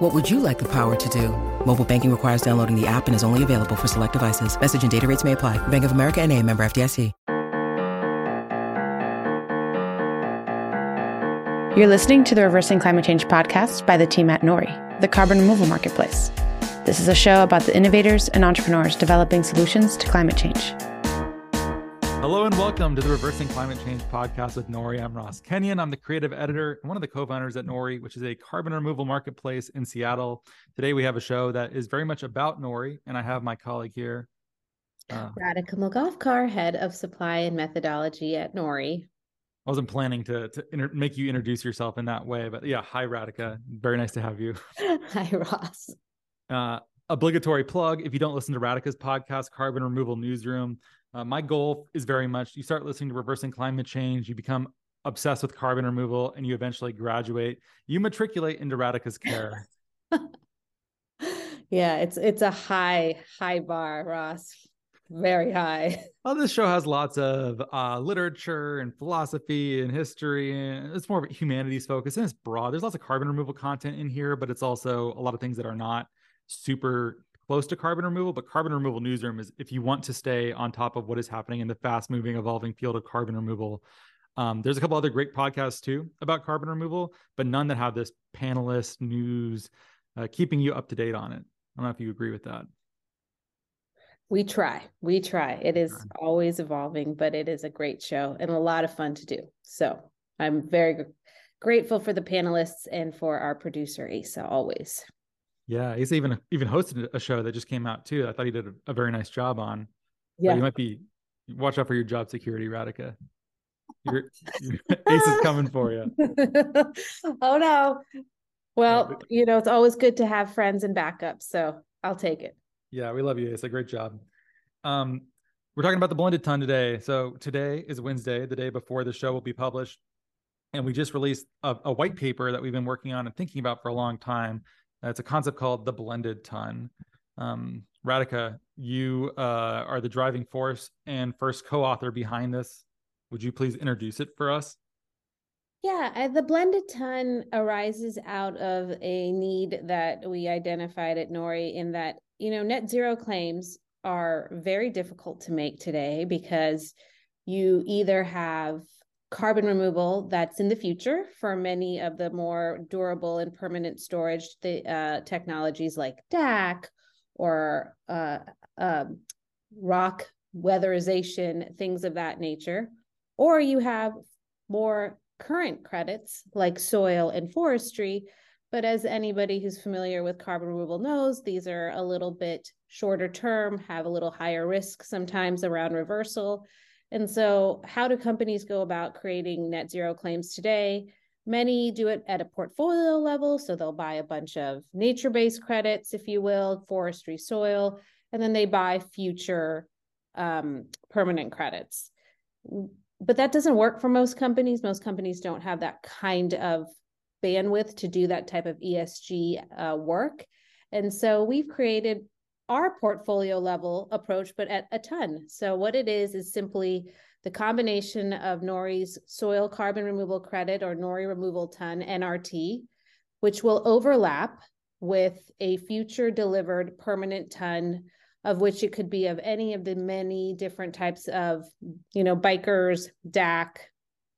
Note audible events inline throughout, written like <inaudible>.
What would you like the power to do? Mobile banking requires downloading the app and is only available for select devices. Message and data rates may apply. Bank of America and a member FDIC. You're listening to the Reversing Climate Change podcast by the team at Nori, the carbon removal marketplace. This is a show about the innovators and entrepreneurs developing solutions to climate change. Hello and welcome to the Reversing Climate Change podcast with Nori. I'm Ross Kenyon. I'm the creative editor and one of the co-founders at Nori, which is a carbon removal marketplace in Seattle. Today we have a show that is very much about Nori, and I have my colleague here. Uh, Radhika head of supply and methodology at Nori. I wasn't planning to to inter- make you introduce yourself in that way, but yeah, hi Radhika. Very nice to have you. <laughs> hi Ross. Uh, obligatory plug: if you don't listen to Radhika's podcast, Carbon Removal Newsroom, uh, my goal is very much you start listening to Reversing Climate Change, you become obsessed with carbon removal, and you eventually graduate. You matriculate into Radhika's care. <laughs> yeah, it's it's a high high bar, Ross very high. <laughs> Well, this show has lots of uh, literature and philosophy and history, and it's more of a humanities focus and it's broad. There's lots of carbon removal content in here, but it's also a lot of things that are not super close to carbon removal. But Carbon Removal Newsroom is if you want to stay on top of what is happening in the fast moving, evolving field of carbon removal. Um, there's a couple other great podcasts too about carbon removal, but none that have this panelist news uh, keeping you up to date on it. I don't know if you agree with that. We try. We try. It is always evolving, but it is a great show and a lot of fun to do. So I'm very grateful for the panelists and for our producer Asa always. Yeah, he's even even hosted a show that just came out too. I thought he did a, a very nice job on. Yeah, but you might be watch out for your job security, Radhika. Your, your <laughs> Ace is coming for you. <laughs> oh no. Well, you know, it's always good to have friends and backups, so I'll take it. Yeah, we love you. It's a great job. Um, we're talking about the blended ton today. So today is Wednesday, the day before the show will be published. And we just released a, a white paper that we've been working on and thinking about for a long time. Uh, it's a concept called the blended ton. Um, Radhika, you uh, are the driving force and first co-author behind this. Would you please introduce it for us? Yeah, the blended ton arises out of a need that we identified at Nori in that you know, net zero claims are very difficult to make today because you either have carbon removal that's in the future for many of the more durable and permanent storage uh, technologies like DAC or uh, um, rock weatherization, things of that nature. Or you have more current credits like soil and forestry but as anybody who's familiar with carbon removal knows, these are a little bit shorter term, have a little higher risk sometimes around reversal. And so, how do companies go about creating net zero claims today? Many do it at a portfolio level. So, they'll buy a bunch of nature based credits, if you will, forestry soil, and then they buy future um, permanent credits. But that doesn't work for most companies. Most companies don't have that kind of bandwidth to do that type of ESG uh, work. And so we've created our portfolio level approach, but at a ton. So what it is is simply the combination of Nori's soil carbon removal credit or Nori removal ton NRT, which will overlap with a future delivered permanent ton of which it could be of any of the many different types of, you know, biochar, DAC,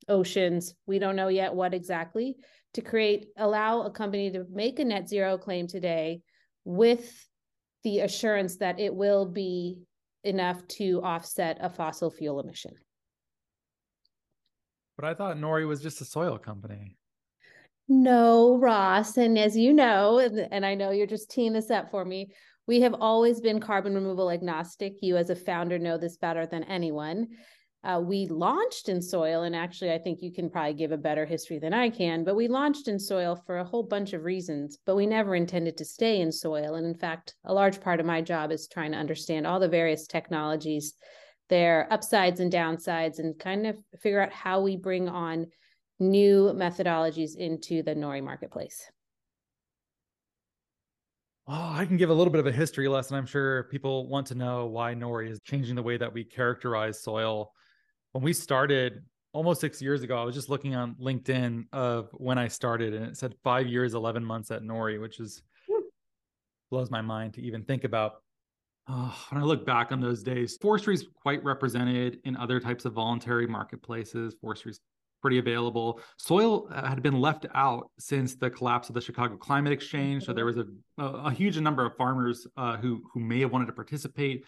oceans. We don't know yet what exactly, to create allow a company to make a net zero claim today with the assurance that it will be enough to offset a fossil fuel emission. But I thought Nori was just a soil company. No, Ross. And as you know, and I know you're just teeing this up for me, we have always been carbon removal agnostic. You, as a founder, know this better than anyone uh, we launched in soil, and actually, I think you can probably give a better history than I can, but we launched in soil for a whole bunch of reasons, but we never intended to stay in soil. And in fact, a large part of my job is trying to understand all the various technologies their upsides and downsides and kind of figure out how we bring on new methodologies into the nori marketplace Oh, I can give a little bit of a history lesson. I'm sure people want to know why Nori is changing the way that we characterize soil. When we started almost six years ago, I was just looking on LinkedIn of when I started, and it said five years, 11 months at Nori, which is blows my mind to even think about. Oh, when I look back on those days, forestry is quite represented in other types of voluntary marketplaces. Forestry is pretty available. Soil uh, had been left out since the collapse of the Chicago Climate Exchange, so there was a, a, huge number of farmers uh, who who may have wanted to participate.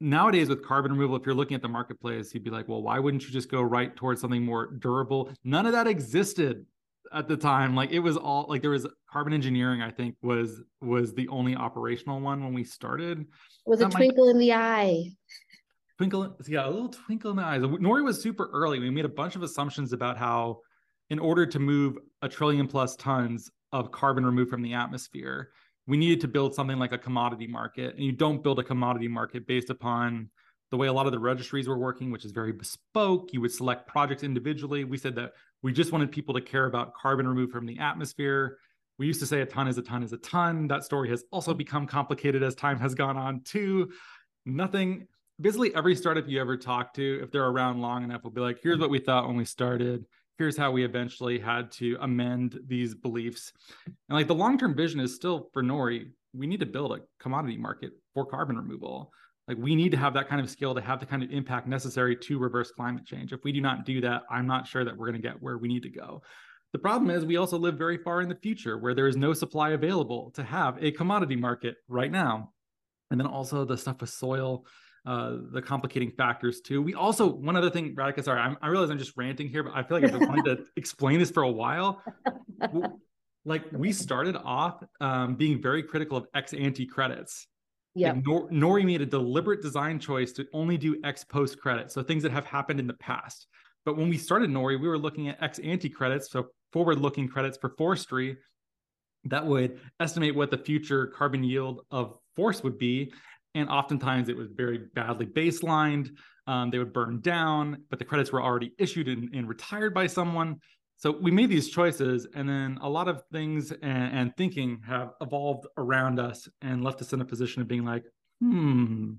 Nowadays, with carbon removal, if you're looking at the marketplace, you'd be like, well, why wouldn't you just go right towards something more durable? None of that existed at the time. Like it was all like there was carbon engineering. I think was was the only operational one when we started. With a twinkle in the eye twinkle yeah a little twinkle in the eyes nori was super early we made a bunch of assumptions about how in order to move a trillion plus tons of carbon removed from the atmosphere we needed to build something like a commodity market and you don't build a commodity market based upon the way a lot of the registries were working which is very bespoke. You would select projects individually. We said that we just wanted people to care about carbon removed from the atmosphere. We used to say a ton is a ton is a ton. That story has also become complicated as time has gone on too. Nothing basically every startup you ever talk to, if they're around long enough, will be like, here's what we thought when we started. Here's how we eventually had to amend these beliefs. And like the long term vision is still for Nori, we need to build a commodity market for carbon removal. Like we need to have that kind of skill to have the kind of impact necessary to reverse climate change. If we do not do that, I'm not sure that we're going to get where we need to go. The problem is we also live very far in the future where there is no supply available to have a commodity market right now. And then also the stuff with soil uh, the complicating factors too. We also one other thing, Radhika. Sorry, I'm, i realize I'm just ranting here, but I feel like I've been wanting to <laughs> explain this for a while. Like we started off um, being very critical of ex ante credits. Yeah. Like Nor- Nori made a deliberate design choice to only do ex post credits, so things that have happened in the past. But when we started Nori, we were looking at ex ante credits, so forward looking credits for forestry that would estimate what the future carbon yield of forest would be and oftentimes it was very badly baselined. Um, they would burn down, but the credits were already issued and, and, retired by someone. So we made these choices, and then a lot of things and, and thinking have evolved around us and left us in a position of being like, hmm,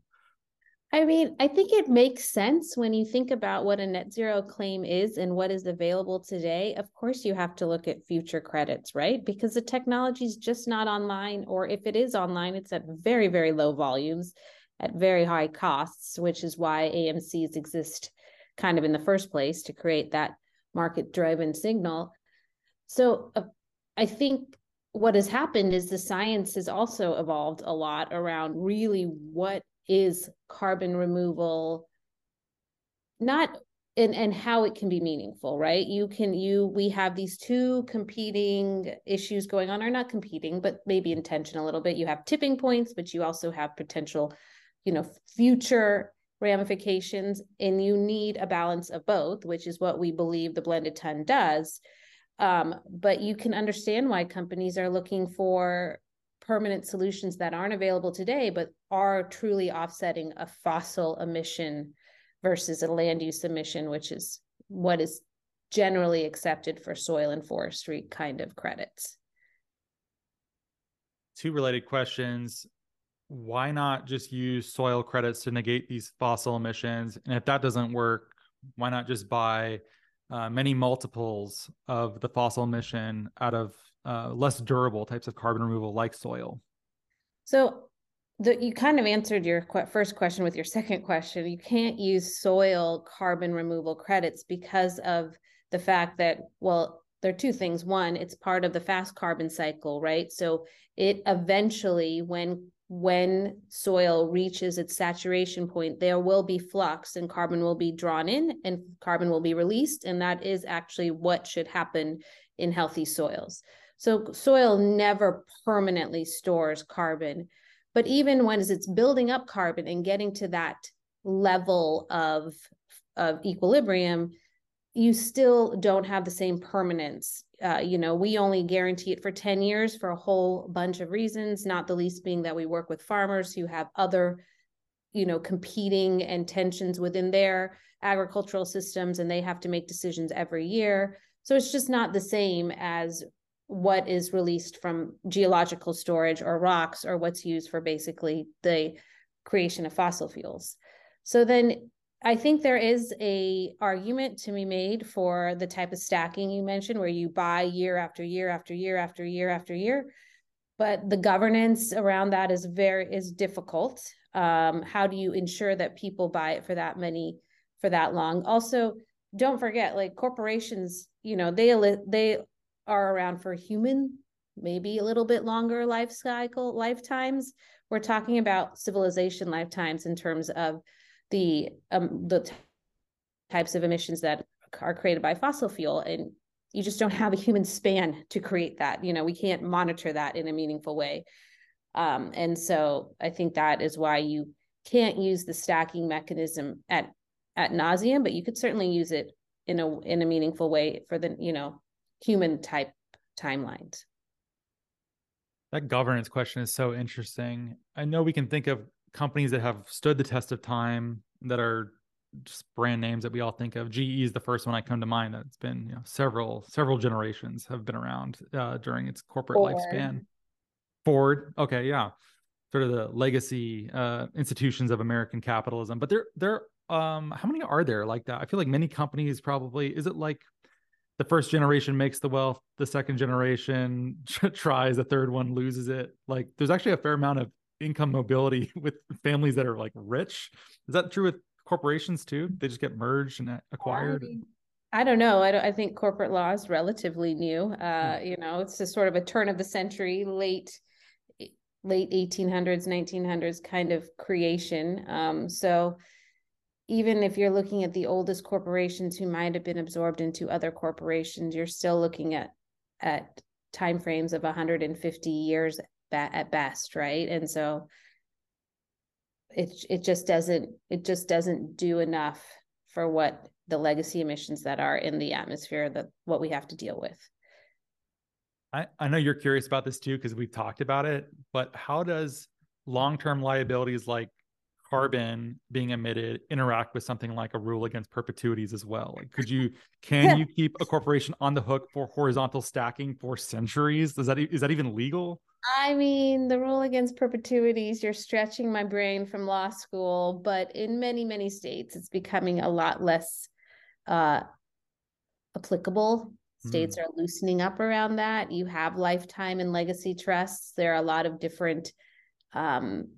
I mean, I think it makes sense when you think about what a net zero claim is and what is available today. Of course, you have to look at future credits, right? Because the technology is just not online, or if it is online, it's at very, very low volumes at very high costs, which is why AMCs exist kind of in the first place to create that market driven signal. So uh, I think what has happened is the science has also evolved a lot around really what is carbon removal not and and how it can be meaningful right? You can you we have these two competing issues going on or not competing but maybe intention a little bit. You have tipping points but you also have potential you know future ramifications and you need a balance of both which is what we believe the blended ton does. Um, but you can understand why companies are looking for permanent solutions that aren't available today, but are truly offsetting a fossil emission versus a land use emission, which is what is generally accepted for soil and forestry kind of credits. Two related questions. Why not just use soil credits to negate these fossil emissions? And if that doesn't work, why not just buy uh, many multiples of the fossil emission out of uh, less durable types of carbon removal like soil? So the, you kind of answered your qu- first question with your second question. You can't use soil carbon removal credits because of the fact that, well, there are two things. One, it's part of the fast carbon cycle, right? So it eventually, when when soil reaches its saturation point, there will be flux and carbon will be drawn in and carbon will be released. And that is actually what should happen in healthy soils. So soil never permanently stores carbon. But even when it's building up carbon and getting to that level of, of equilibrium, you still don't have the same permanence. Uh, you know, we only guarantee it for 10 years for a whole bunch of reasons, not the least being that we work with farmers who have other you know competing and tensions within their agricultural systems and they have to make decisions every year so it's just not the same as what is released from geological storage or rocks or what's used for basically the creation of fossil fuels so then I think there is a argument to be made for the type of stacking you mentioned, where you buy year after year after year after year after year. But the governance around that is very is difficult. Um, how do you ensure that people buy it for that many for that long? Also, don't forget, like corporations, you know, they they are around for human, maybe a little bit longer life cycle lifetimes. We're talking about civilization lifetimes in terms of the um, the t- types of emissions that are created by fossil fuel and you just don't have a human span to create that you know we can't monitor that in a meaningful way um, and so i think that is why you can't use the stacking mechanism at at nauseum but you could certainly use it in a in a meaningful way for the you know human type timelines that governance question is so interesting i know we can think of companies that have stood the test of time that are just brand names that we all think of. GE is the first one I come to mind that's been you know several several generations have been around uh, during its corporate Ford. lifespan. Ford, okay, yeah, sort of the legacy uh, institutions of American capitalism. But there, there, um, how many are there like that? I feel like many companies probably. Is it like the first generation makes the wealth, the second generation <laughs> tries, the third one loses it? Like, there's actually a fair amount of income mobility <laughs> with families that are like rich. Is that true with corporations too? They just get merged and acquired. I don't know. I don't, I think corporate law is relatively new. Uh, you know, it's just sort of a turn of the century, late late 1800s, 1900s kind of creation. Um, so even if you're looking at the oldest corporations who might have been absorbed into other corporations, you're still looking at at timeframes of 150 years at best, right? And so it it just doesn't it just doesn't do enough for what the legacy emissions that are in the atmosphere that what we have to deal with. I, I know you're curious about this too because we've talked about it, but how does long-term liabilities like carbon being emitted interact with something like a rule against perpetuities as well? Like, could you <laughs> can you keep a corporation on the hook for horizontal stacking for centuries? Is that is that even legal? I mean, the rule against perpetuities, you're stretching my brain from law school, but in many, many states, it's becoming a lot less uh, applicable. States mm. are loosening up around that. You have lifetime and legacy trusts. There are a lot of different um,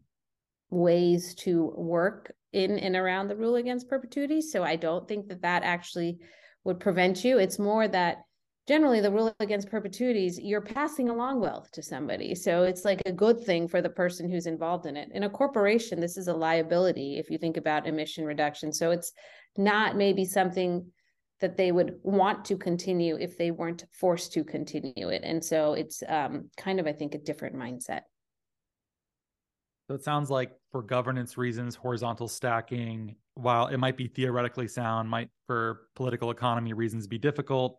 ways to work in and around the rule against perpetuity. So I don't think that that actually would prevent you. It's more that generally the rule against perpetuities you're passing along wealth to somebody. So it's like a good thing for the person who's involved in it. In a corporation this is a liability if you think about emission reduction. So it's not maybe something that they would want to continue if they weren't forced to continue it. And so it's um, kind of i think a different mindset so it sounds like for governance reasons horizontal stacking while it might be theoretically sound might for political economy reasons be difficult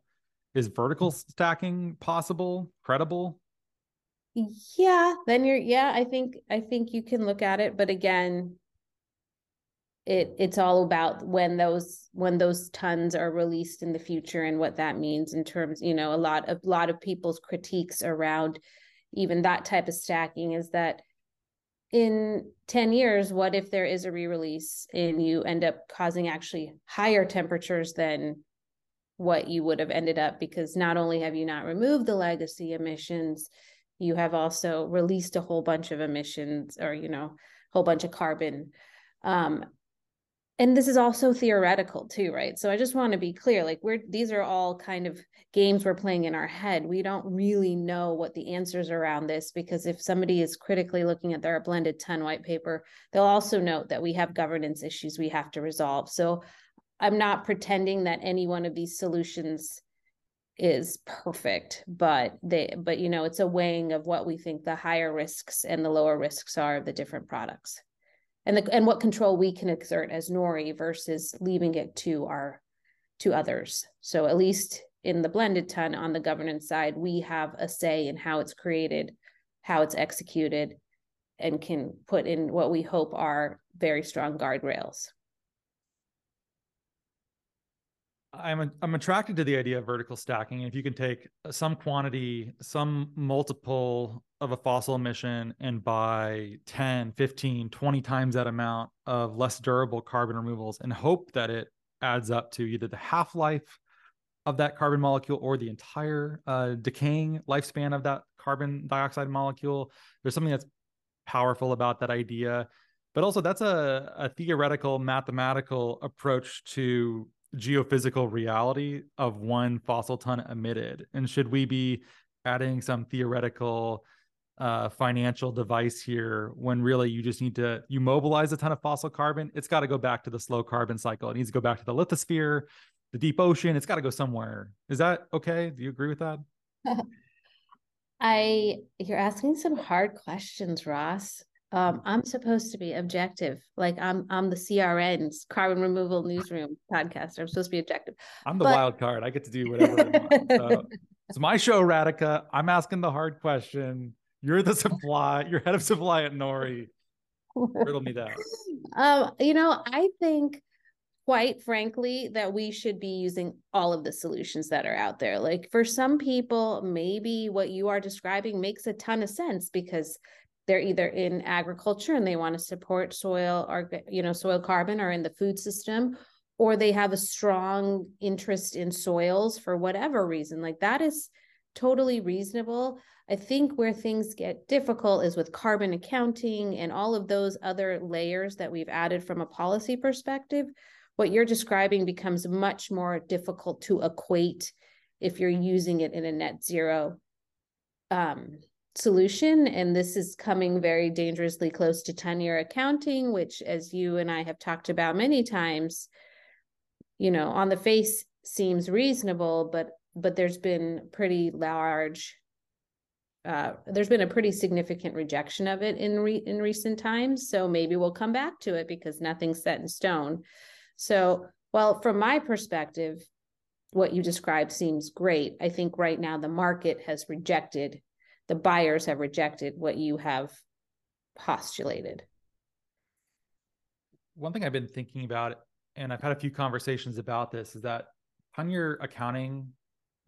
is vertical stacking possible credible? Yeah then you're yeah i think i think you can look at it but again it it's all about when those when those tons are released in the future and what that means in terms you know a lot of a lot of people's critiques around even that type of stacking is that in 10 years what if there is a re-release and you end up causing actually higher temperatures than what you would have ended up? Because not only have you not removed the legacy emissions you have also released a whole bunch of emissions or you know a whole bunch of carbon. Um, and this is also theoretical too right? So i just want to be clear like we're these are all kind of games we're playing in our head. We don't really know what the answers around this because if somebody is critically looking at their blended ton white paper they'll also note that we have governance issues we have to resolve. So I'm not pretending that any one of these solutions is perfect, but they but you know, it's a weighing of what we think the higher risks and the lower risks are of the different products. And the and what control we can exert as Nori versus leaving it to our to others. So at least in the blended ton on the governance side, we have a say in how it's created, how it's executed, and can put in what we hope are very strong guardrails. I'm a, I'm attracted to the idea of vertical stacking. If you can take some quantity, some multiple of a fossil emission and buy 10, 15, 20 times that amount of less durable carbon removals and hope that it adds up to either the half-life of that carbon molecule or the entire uh, decaying lifespan of that carbon dioxide molecule. There's something that's powerful about that idea. But also that's a, a theoretical mathematical approach to geophysical reality of one fossil ton emitted? And should we be adding some theoretical uh, financial device here when really you just need to you mobilize a ton of fossil carbon? It's got to go back to the slow carbon cycle. It needs to go back to the lithosphere the deep ocean. It's got to go somewhere. Is that okay? Do you agree with that? <laughs> I you're asking some hard questions ross um, I'm supposed to be objective. Like I'm I'm the CRN's carbon removal newsroom podcaster. I'm supposed to be objective. I'm the but... wild card. I get to do whatever I want. So <laughs> it's my show, Radhika. I'm asking the hard question. You're the supply, you're head of supply at Nori. Riddle me that. Um, you know, I think quite frankly that we should be using all of the solutions that are out there. Like for some people, maybe what you are describing makes a ton of sense because they're either in agriculture and they want to support soil or you know soil carbon or in the food system or they have a strong interest in soils for whatever reason like that is totally reasonable. I think where things get difficult is with carbon accounting and all of those other layers that we've added from a policy perspective. What you're describing becomes much more difficult to equate if you're using it in a net zero um, solution. And this is coming very dangerously close to 10 year accounting, which, as you and I have talked about many times, you know, on the face seems reasonable, but but there's been pretty large uh, there's been a pretty significant rejection of it in re- in recent times. So maybe we'll come back to it because nothing's set in stone. So, well, from my perspective, what you described seems great. I think right now the market has rejected the buyers have rejected what you have postulated. One thing I've been thinking about, and I've had a few conversations about this, is that on your accounting,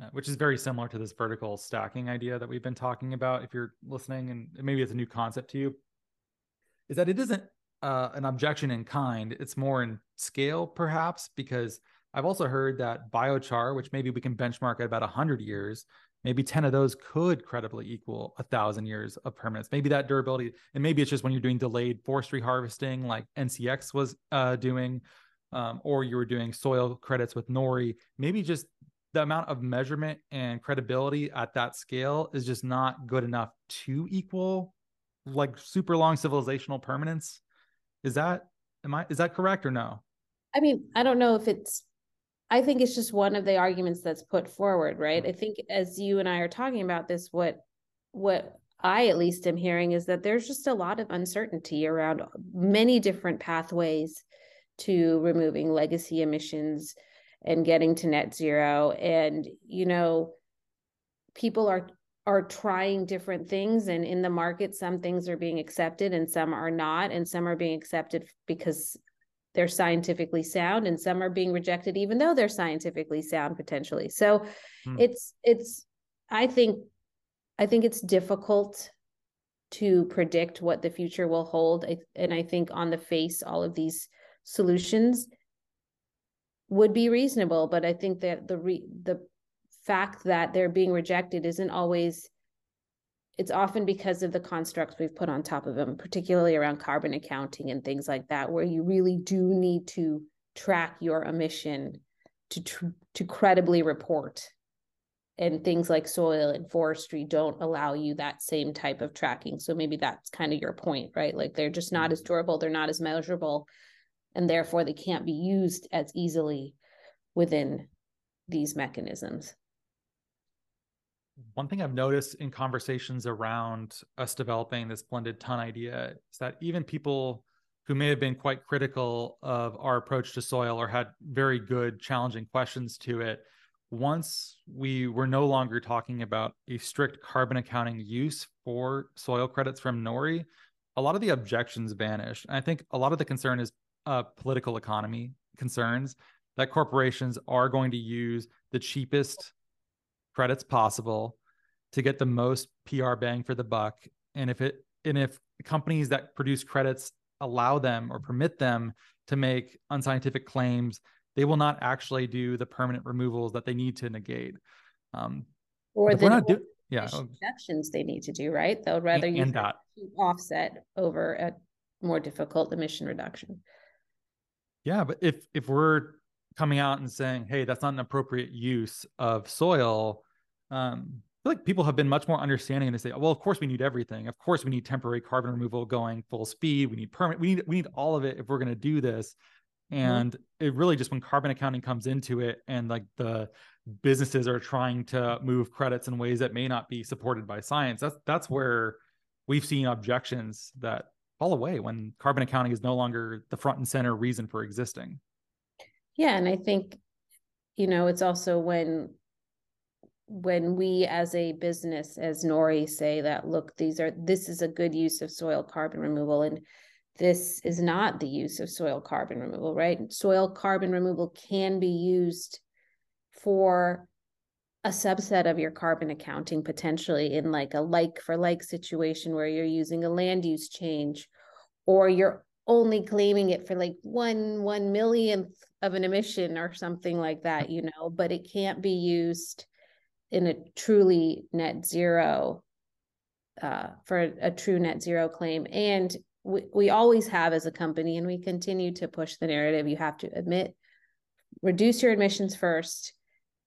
uh, which is very similar to this vertical stacking idea that we've been talking about, if you're listening, and maybe it's a new concept to you, is that it isn't uh, an objection in kind, it's more in scale, perhaps, because I've also heard that biochar, which maybe we can benchmark at about 100 years, maybe 10 of those could credibly equal a thousand years of permanence. Maybe that durability and maybe it's just when you're doing delayed forestry harvesting like ncx was uh, doing um, or you were doing soil credits with nori maybe just the amount of measurement and credibility at that scale is just not good enough to equal like super long civilizational permanence. Is that am i is that correct or no? I mean i don't know if it's I think it's just one of the arguments that's put forward, right? Mm-hmm. I think as you and I are talking about this, what what I at least am hearing is that there's just a lot of uncertainty around many different pathways to removing legacy emissions and getting to net zero. And, you know, people are are trying different things and in the market some things are being accepted and some are not and some are being accepted because they're scientifically sound and some are being rejected even though they're scientifically sound potentially so hmm. it's it's i think i think it's difficult to predict what the future will hold and i think on the face all of these solutions would be reasonable but i think that the re- the fact that they're being rejected isn't always it's often because of the constructs we've put on top of them, particularly around carbon accounting and things like that, where you really do need to track your emission to tr- to credibly report. And things like soil and forestry don't allow you that same type of tracking. So maybe that's kind of your point, right? Like they're just not as mm-hmm. durable, they're not as measurable, and therefore they can't be used as easily within these mechanisms one thing I've noticed in conversations around us developing this blended ton idea is that even people who may have been quite critical of our approach to soil or had very good, challenging questions to it, once we were no longer talking about a strict carbon accounting use for soil credits from NORI, a lot of the objections vanish. And I think a lot of the concern is uh, political economy concerns that corporations are going to use the cheapest credits possible to get the most PR bang for the buck. And if it and if companies that produce credits allow them or permit them to make unscientific claims, they will not actually do the permanent removals that they need to negate. Um, or the not do- yeah reductions they need to do, right? They'll rather and, use and that offset over a more difficult emission reduction. Yeah, but if if we're coming out and saying, "Hey, that's not an appropriate use of soil," um, I feel like people have been much more understanding and they say, well, of course we need everything. Of course we need temporary carbon removal going full speed. We need permit. We need we need all of it if we're going to do this. Mm-hmm. And mm-hmm. it really just when carbon accounting comes into it and like the businesses are trying to move credits in ways that may not be supported by science, that's that's where we've seen objections that fall away when carbon accounting is no longer the front and center reason for existing. Yeah, and I think you know it's also when when we as a business as nori say that look these are this is a good use of soil carbon removal and this is not the use of soil carbon removal right? Soil carbon removal can be used for a subset of your carbon accounting potentially in like a like for like situation where you're using a land use change or you're only claiming it for like one one millionth of an emission or something like that you know? But it can't be used in a truly net zero uh, for a, a, true net zero claim. And we, we always have as a company and we continue to push the narrative you have to admit reduce your emissions first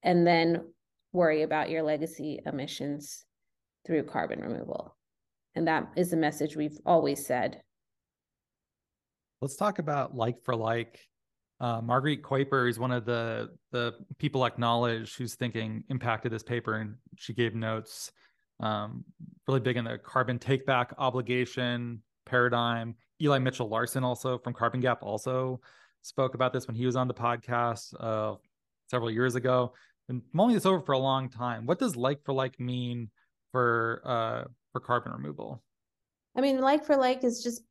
and then worry about your legacy emissions through carbon removal. And that is the message we've always said. Let's talk about like for like uh, Margriet Kuiper is one of the the people acknowledged who's thinking impacted this paper, and she gave notes um, really big in the carbon take back obligation paradigm. Eli Mitchell Larson also from Carbon Gap also spoke about this when he was on the podcast uh, several years ago. And mulling this over for a long time. What does like for like mean for uh, for carbon removal? I mean, like for like is just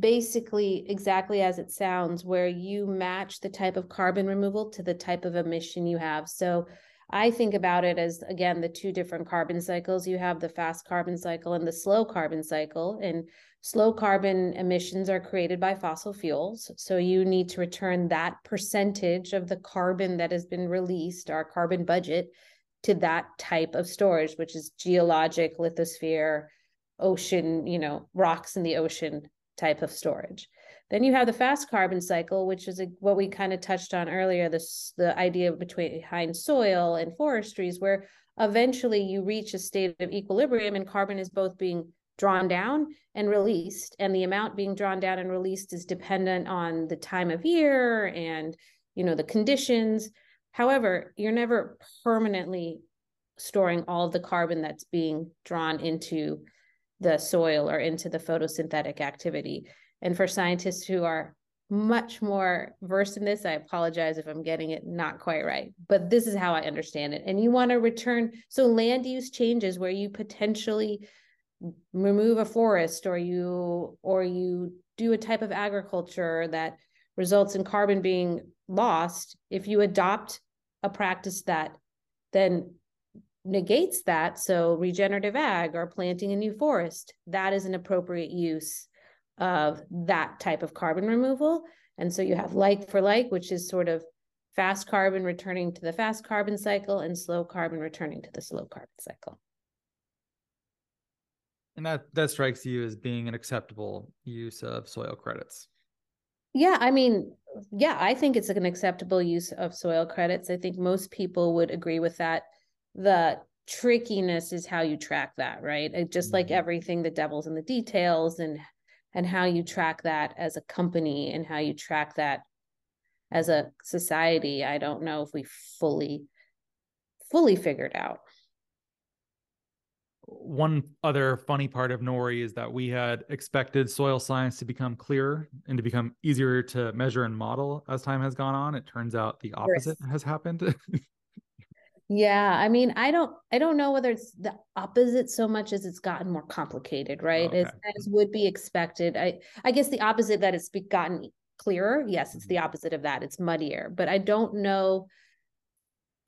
basically exactly as it sounds, where you match the type of carbon removal to the type of emission you have. So I think about it as, again, the two different carbon cycles. You have the fast carbon cycle and the slow carbon cycle. And slow carbon emissions are created by fossil fuels. So you need to return that percentage of the carbon that has been released, our carbon budget, to that type of storage, which is geologic, lithosphere, ocean, you know, rocks in the ocean type of storage. Then you have the fast carbon cycle, which is a, what we kind of touched on earlier, this the idea between behind soil and forestries, where eventually you reach a state of equilibrium and carbon is both being drawn down and released. And the amount being drawn down and released is dependent on the time of year and you know the conditions. However, you're never permanently storing all of the carbon that's being drawn into the soil or into the photosynthetic activity. And for scientists who are much more versed in this, I apologize if I'm getting it not quite right, but this is how I understand it. And you want to return, so land use changes where you potentially remove a forest or you or you do a type of agriculture that results in carbon being lost if you adopt a practice that then negates that. So regenerative ag or planting a new forest, that is an appropriate use of that type of carbon removal. And so you have like for like, which is sort of fast carbon returning to the fast carbon cycle and slow carbon returning to the slow carbon cycle. And that that strikes you as being an acceptable use of soil credits. Yeah, I mean, yeah, I think it's an acceptable use of soil credits. I think most people would agree with that the trickiness is how you track that right? Just like mm-hmm. everything the devil's in the details and and how you track that as a company and how you track that as a society i don't know if we fully fully figured out. One other funny part of nori is that we had expected soil science to become clearer and to become easier to measure and model as time has gone on. It turns out the opposite has happened <laughs> Yeah, I mean, I don't, I don't know whether it's the opposite so much as it's gotten more complicated, right? Okay. As, as would be expected. I, I guess the opposite that it's gotten clearer. Yes, it's the mm-hmm. opposite of that. It's muddier, but I don't know.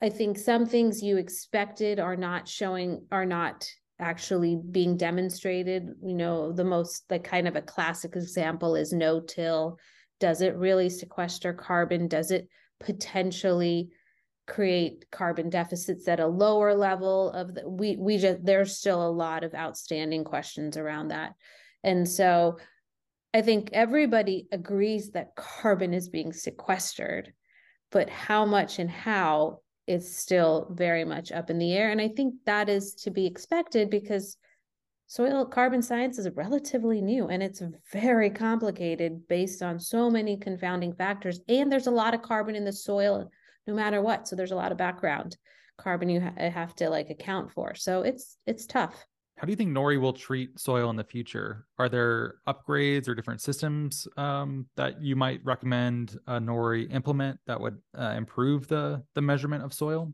I think some things you expected are not showing, are not actually being demonstrated. You know, the most, like kind of a classic example is no till. Does it really sequester carbon? Does it potentially create carbon deficits at a lower level of the, we we just there's still a lot of outstanding questions around that. And so i think everybody agrees that carbon is being sequestered but how much and how is still very much up in the air. And i think that is to be expected because soil carbon science is relatively new and it's very complicated based on so many confounding factors. And there's a lot of carbon in the soil no matter what. So there's a lot of background carbon you ha- have to like account for. So it's it's tough. How do you think NORI will treat soil in the future? Are there upgrades or different systems um, that you might recommend uh, NORI implement that would uh, improve the the measurement of soil?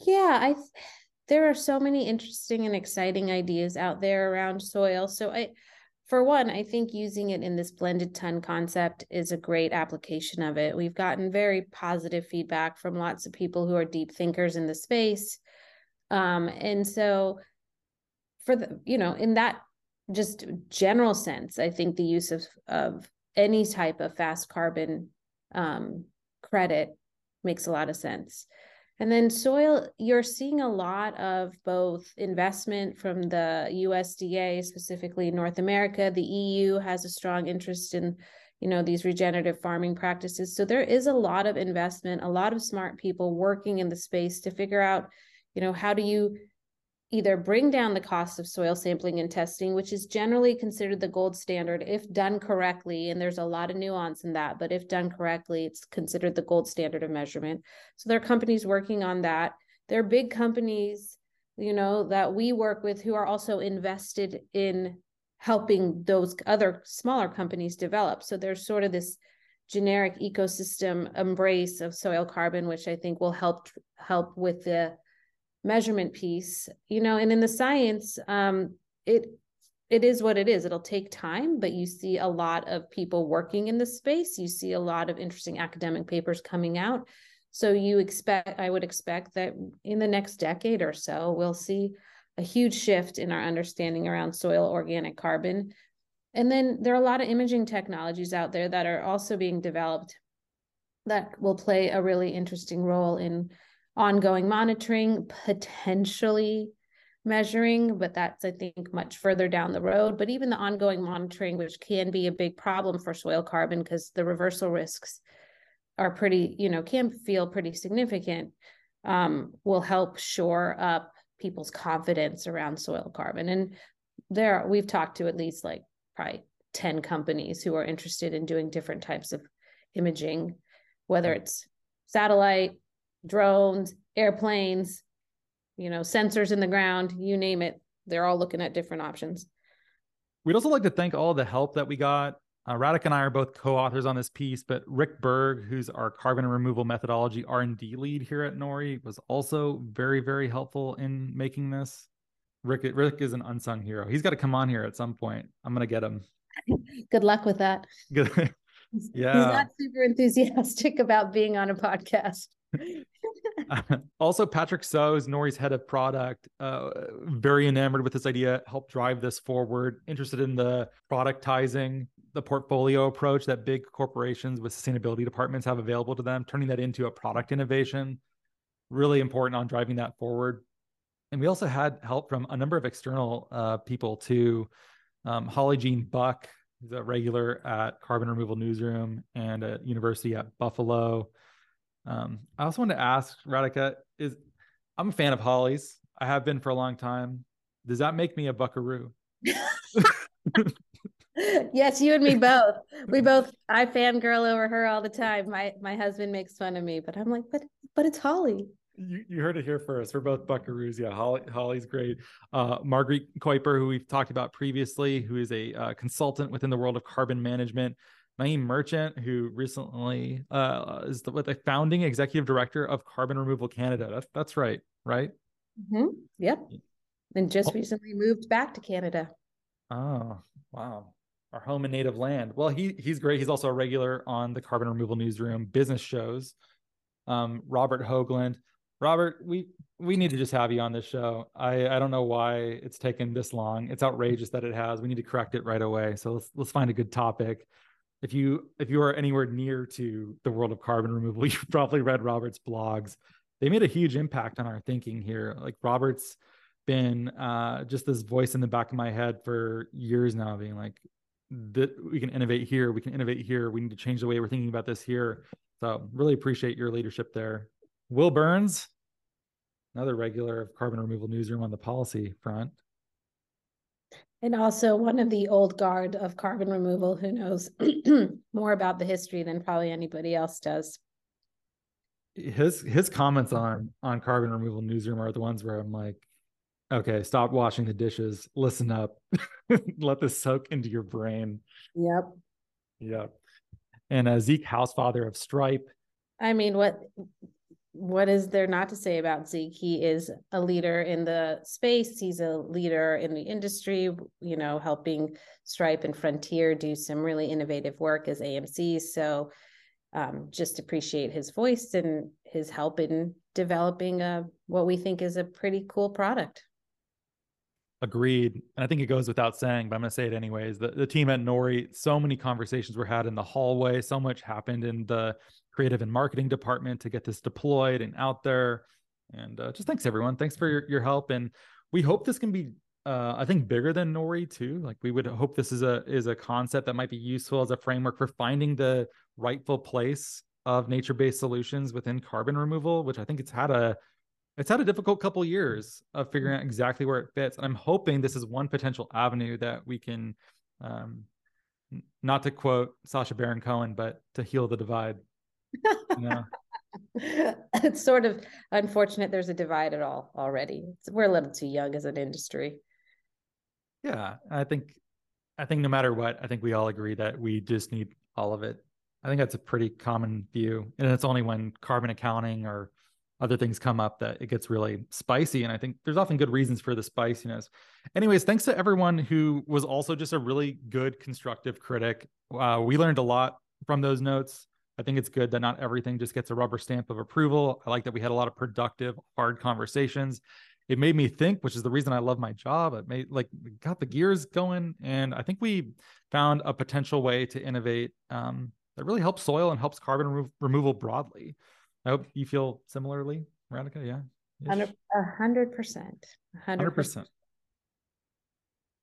Yeah, I there are so many interesting and exciting ideas out there around soil. So I for one, I think using it in this blended ton concept is a great application of it. We've gotten very positive feedback from lots of people who are deep thinkers in the space. Um, and so for the, you know, in that just general sense, I think the use of of any type of fast carbon um, credit makes a lot of sense. And then soil, you're seeing a lot of both investment from the USDA, specifically North America. The EU has a strong interest in, you know, these regenerative farming practices. So there is a lot of investment, a lot of smart people working in the space to figure out, you know, how do you either bring down the cost of soil sampling and testing, which is generally considered the gold standard if done correctly. And there's a lot of nuance in that, but if done correctly, it's considered the gold standard of measurement. So there are companies working on that. There are big companies, you know, that we work with who are also invested in helping those other smaller companies develop. So there's sort of this generic ecosystem embrace of soil carbon, which I think will help help with the measurement piece you know and in the science um it it is what it is. It'll take time but you see a lot of people working in the space. You see a lot of interesting academic papers coming out. So you expect i would expect that in the next decade or so we'll see a huge shift in our understanding around soil organic carbon. And then there are a lot of imaging technologies out there that are also being developed that will play a really interesting role in ongoing monitoring, potentially measuring, but that's, I think, much further down the road. But even the ongoing monitoring, which can be a big problem for soil carbon because the reversal risks are pretty, you know, can feel pretty significant, um, will help shore up people's confidence around soil carbon. And there, we've talked to at least like probably 10 companies who are interested in doing different types of imaging, whether it's satellite, drones, airplanes, you know, sensors in the ground, you name it. They're all looking at different options. We'd also like to thank all the help that we got. Uh, and I are both co-authors on this piece, but Rick Berg, who's our carbon removal methodology R&D lead here at NORI, was also very, very helpful in making this. Rick, Rick is an unsung hero. He's got to come on here at some point. I'm gonna get him. <laughs> Good luck with that. Good. yeah. He's not super enthusiastic <laughs> about being on a podcast. <laughs> <laughs> also, Patrick So is NORI's head of product, uh, very enamored with this idea, helped drive this forward, interested in the productizing, the portfolio approach that big corporations with sustainability departments have available to them, turning that into a product innovation. Really important on driving that forward. And we also had help from a number of external uh, people too. Um, Holly Jean Buck, who's a regular at Carbon Removal Newsroom and at University at Buffalo. Um, I also wanted to ask Radhika, is I'm a fan of Holly's. I have been for a long time. Does that make me a buckaroo? <laughs> yes, you and me both. We both I fangirl over her all the time. My my husband makes fun of me, but I'm like, but but it's Holly. You, you heard it here first. We're both buckaroos. Yeah, Holly, Holly's great. Uh, Margriet Kuiper, who we've talked about previously, who is a uh, consultant within the world of carbon management, Naeem Merchant, who recently uh, is the, the founding executive director of Carbon Removal Canada. That's that's right, right? Mm-hmm. Yep. And just oh. recently moved back to Canada. Oh, wow. Our home and native land. Well, he he's great. He's also a regular on the Carbon Removal Newsroom business shows. Um, Robert Höglund. Robert, we we need to just have you on this show. I I don't know why it's taken this long. It's outrageous that it has. We need to correct it right away. So let's let's find a good topic. If you if you are anywhere near to the world of carbon removal, <laughs> you've probably read Robert's blogs. They made a huge impact on our thinking here. Like Robert's been uh, just this voice in the back of my head for years now, being like, that we can innovate here, we can innovate here, we need to change the way we're thinking about this here. So really appreciate your leadership there. Will Burns, another regular of Carbon Removal Newsroom on the policy front. And also one of the old guard of carbon removal who knows <clears throat> more about the history than probably anybody else does. His his comments on on carbon removal newsroom are the ones where I'm like, okay, stop washing the dishes, listen up, <laughs> let this soak into your brain. Yep. Yep. And uh, Zeke Hausfather of Stripe. I mean, what what is there not to say about Zeke? He is a leader in the space. He's a leader in the industry, you know, helping Stripe and Frontier do some really innovative work as AMCs. So um, just appreciate his voice and his help in developing a what we think is a pretty cool product. Agreed. And I think it goes without saying, but I'm going to say it anyways. The, the team at Nori, so many conversations were had in the hallway. So much happened in the creative and marketing department to get this deployed and out there. And uh, just thanks, everyone. Thanks for your, your help. And we hope this can be, uh, I think, bigger than Nori too. Like we would hope this is a is a concept that might be useful as a framework for finding the rightful place of nature-based solutions within carbon removal, which I think it's had a it's had a difficult couple years of figuring out exactly where it fits. And I'm hoping this is one potential avenue that we can, um, not to quote Sacha Baron Cohen, but to heal the divide. Yeah. <laughs> it's sort of unfortunate there's a divide at all already. We're a little too young as an industry. Yeah, I think I think no matter what, I think we all agree that we just need all of it. I think that's a pretty common view. And it's only when carbon accounting or other things come up that it gets really spicy. And I think there's often good reasons for the spiciness. Anyways, thanks to everyone who was also just a really good, constructive critic. Uh, we learned a lot from those notes. I think it's good that not everything just gets a rubber stamp of approval. I like that we had a lot of productive, hard conversations. It made me think, which is the reason I love my job. It made like got the gears going, and I think we found a potential way to innovate um, that really helps soil and helps carbon remo- removal broadly. I hope you feel similarly, Radhika. Yeah. A hundred percent. Hundred percent.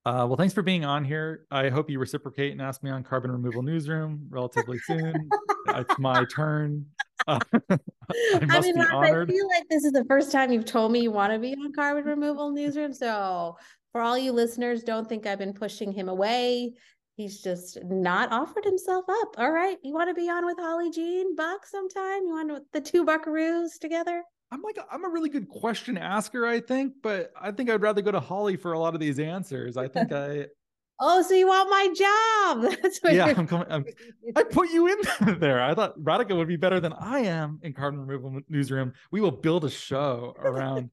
Uh, well, thanks for being on here. I hope you reciprocate and ask me on Carbon Removal Newsroom relatively soon. it's my turn. Uh, <laughs> I, <laughs> I mean, I feel like this is the first time you've told me you want to be on Carbon Removal Newsroom. So, for all you listeners, don't think I've been pushing him away. He's just not offered himself up. All right. You want to be on with Holly Jean Buck sometime? You want the two buckaroos together? I'm like, I'm a really good question asker, I think, but I think I'd rather go to Holly for a lot of these answers. I think I. <laughs> oh, so you want my job? <laughs> That's what yeah, I'm coming. I'm, <laughs> I put you in there. I thought Radhika would be better than I am in Carbon Removal Newsroom. We will build a show around.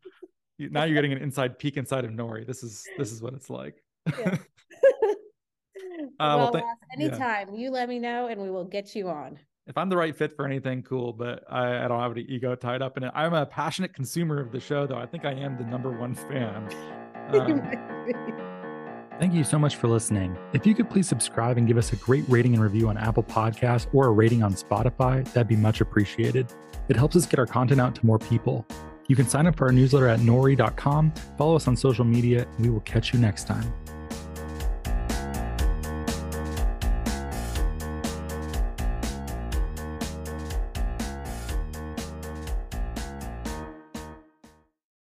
now you're getting an inside peek inside of Nori. This is this is what it's like. Yeah. Uh, well, well th- anytime yeah. you let me know and we will get you on. If I'm the right fit for anything, cool. But I, I don't have any ego tied up in it. I'm a passionate consumer of the show, though. I think I am the number one fan. <laughs> Um, Thank you so much for listening. If you could please subscribe and give us a great rating and review on Apple Podcasts or a rating on Spotify, that'd be much appreciated. It helps us get our content out to more people. You can sign up for our newsletter at nori.com, follow us on social media, and we will catch you next time.